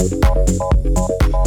Música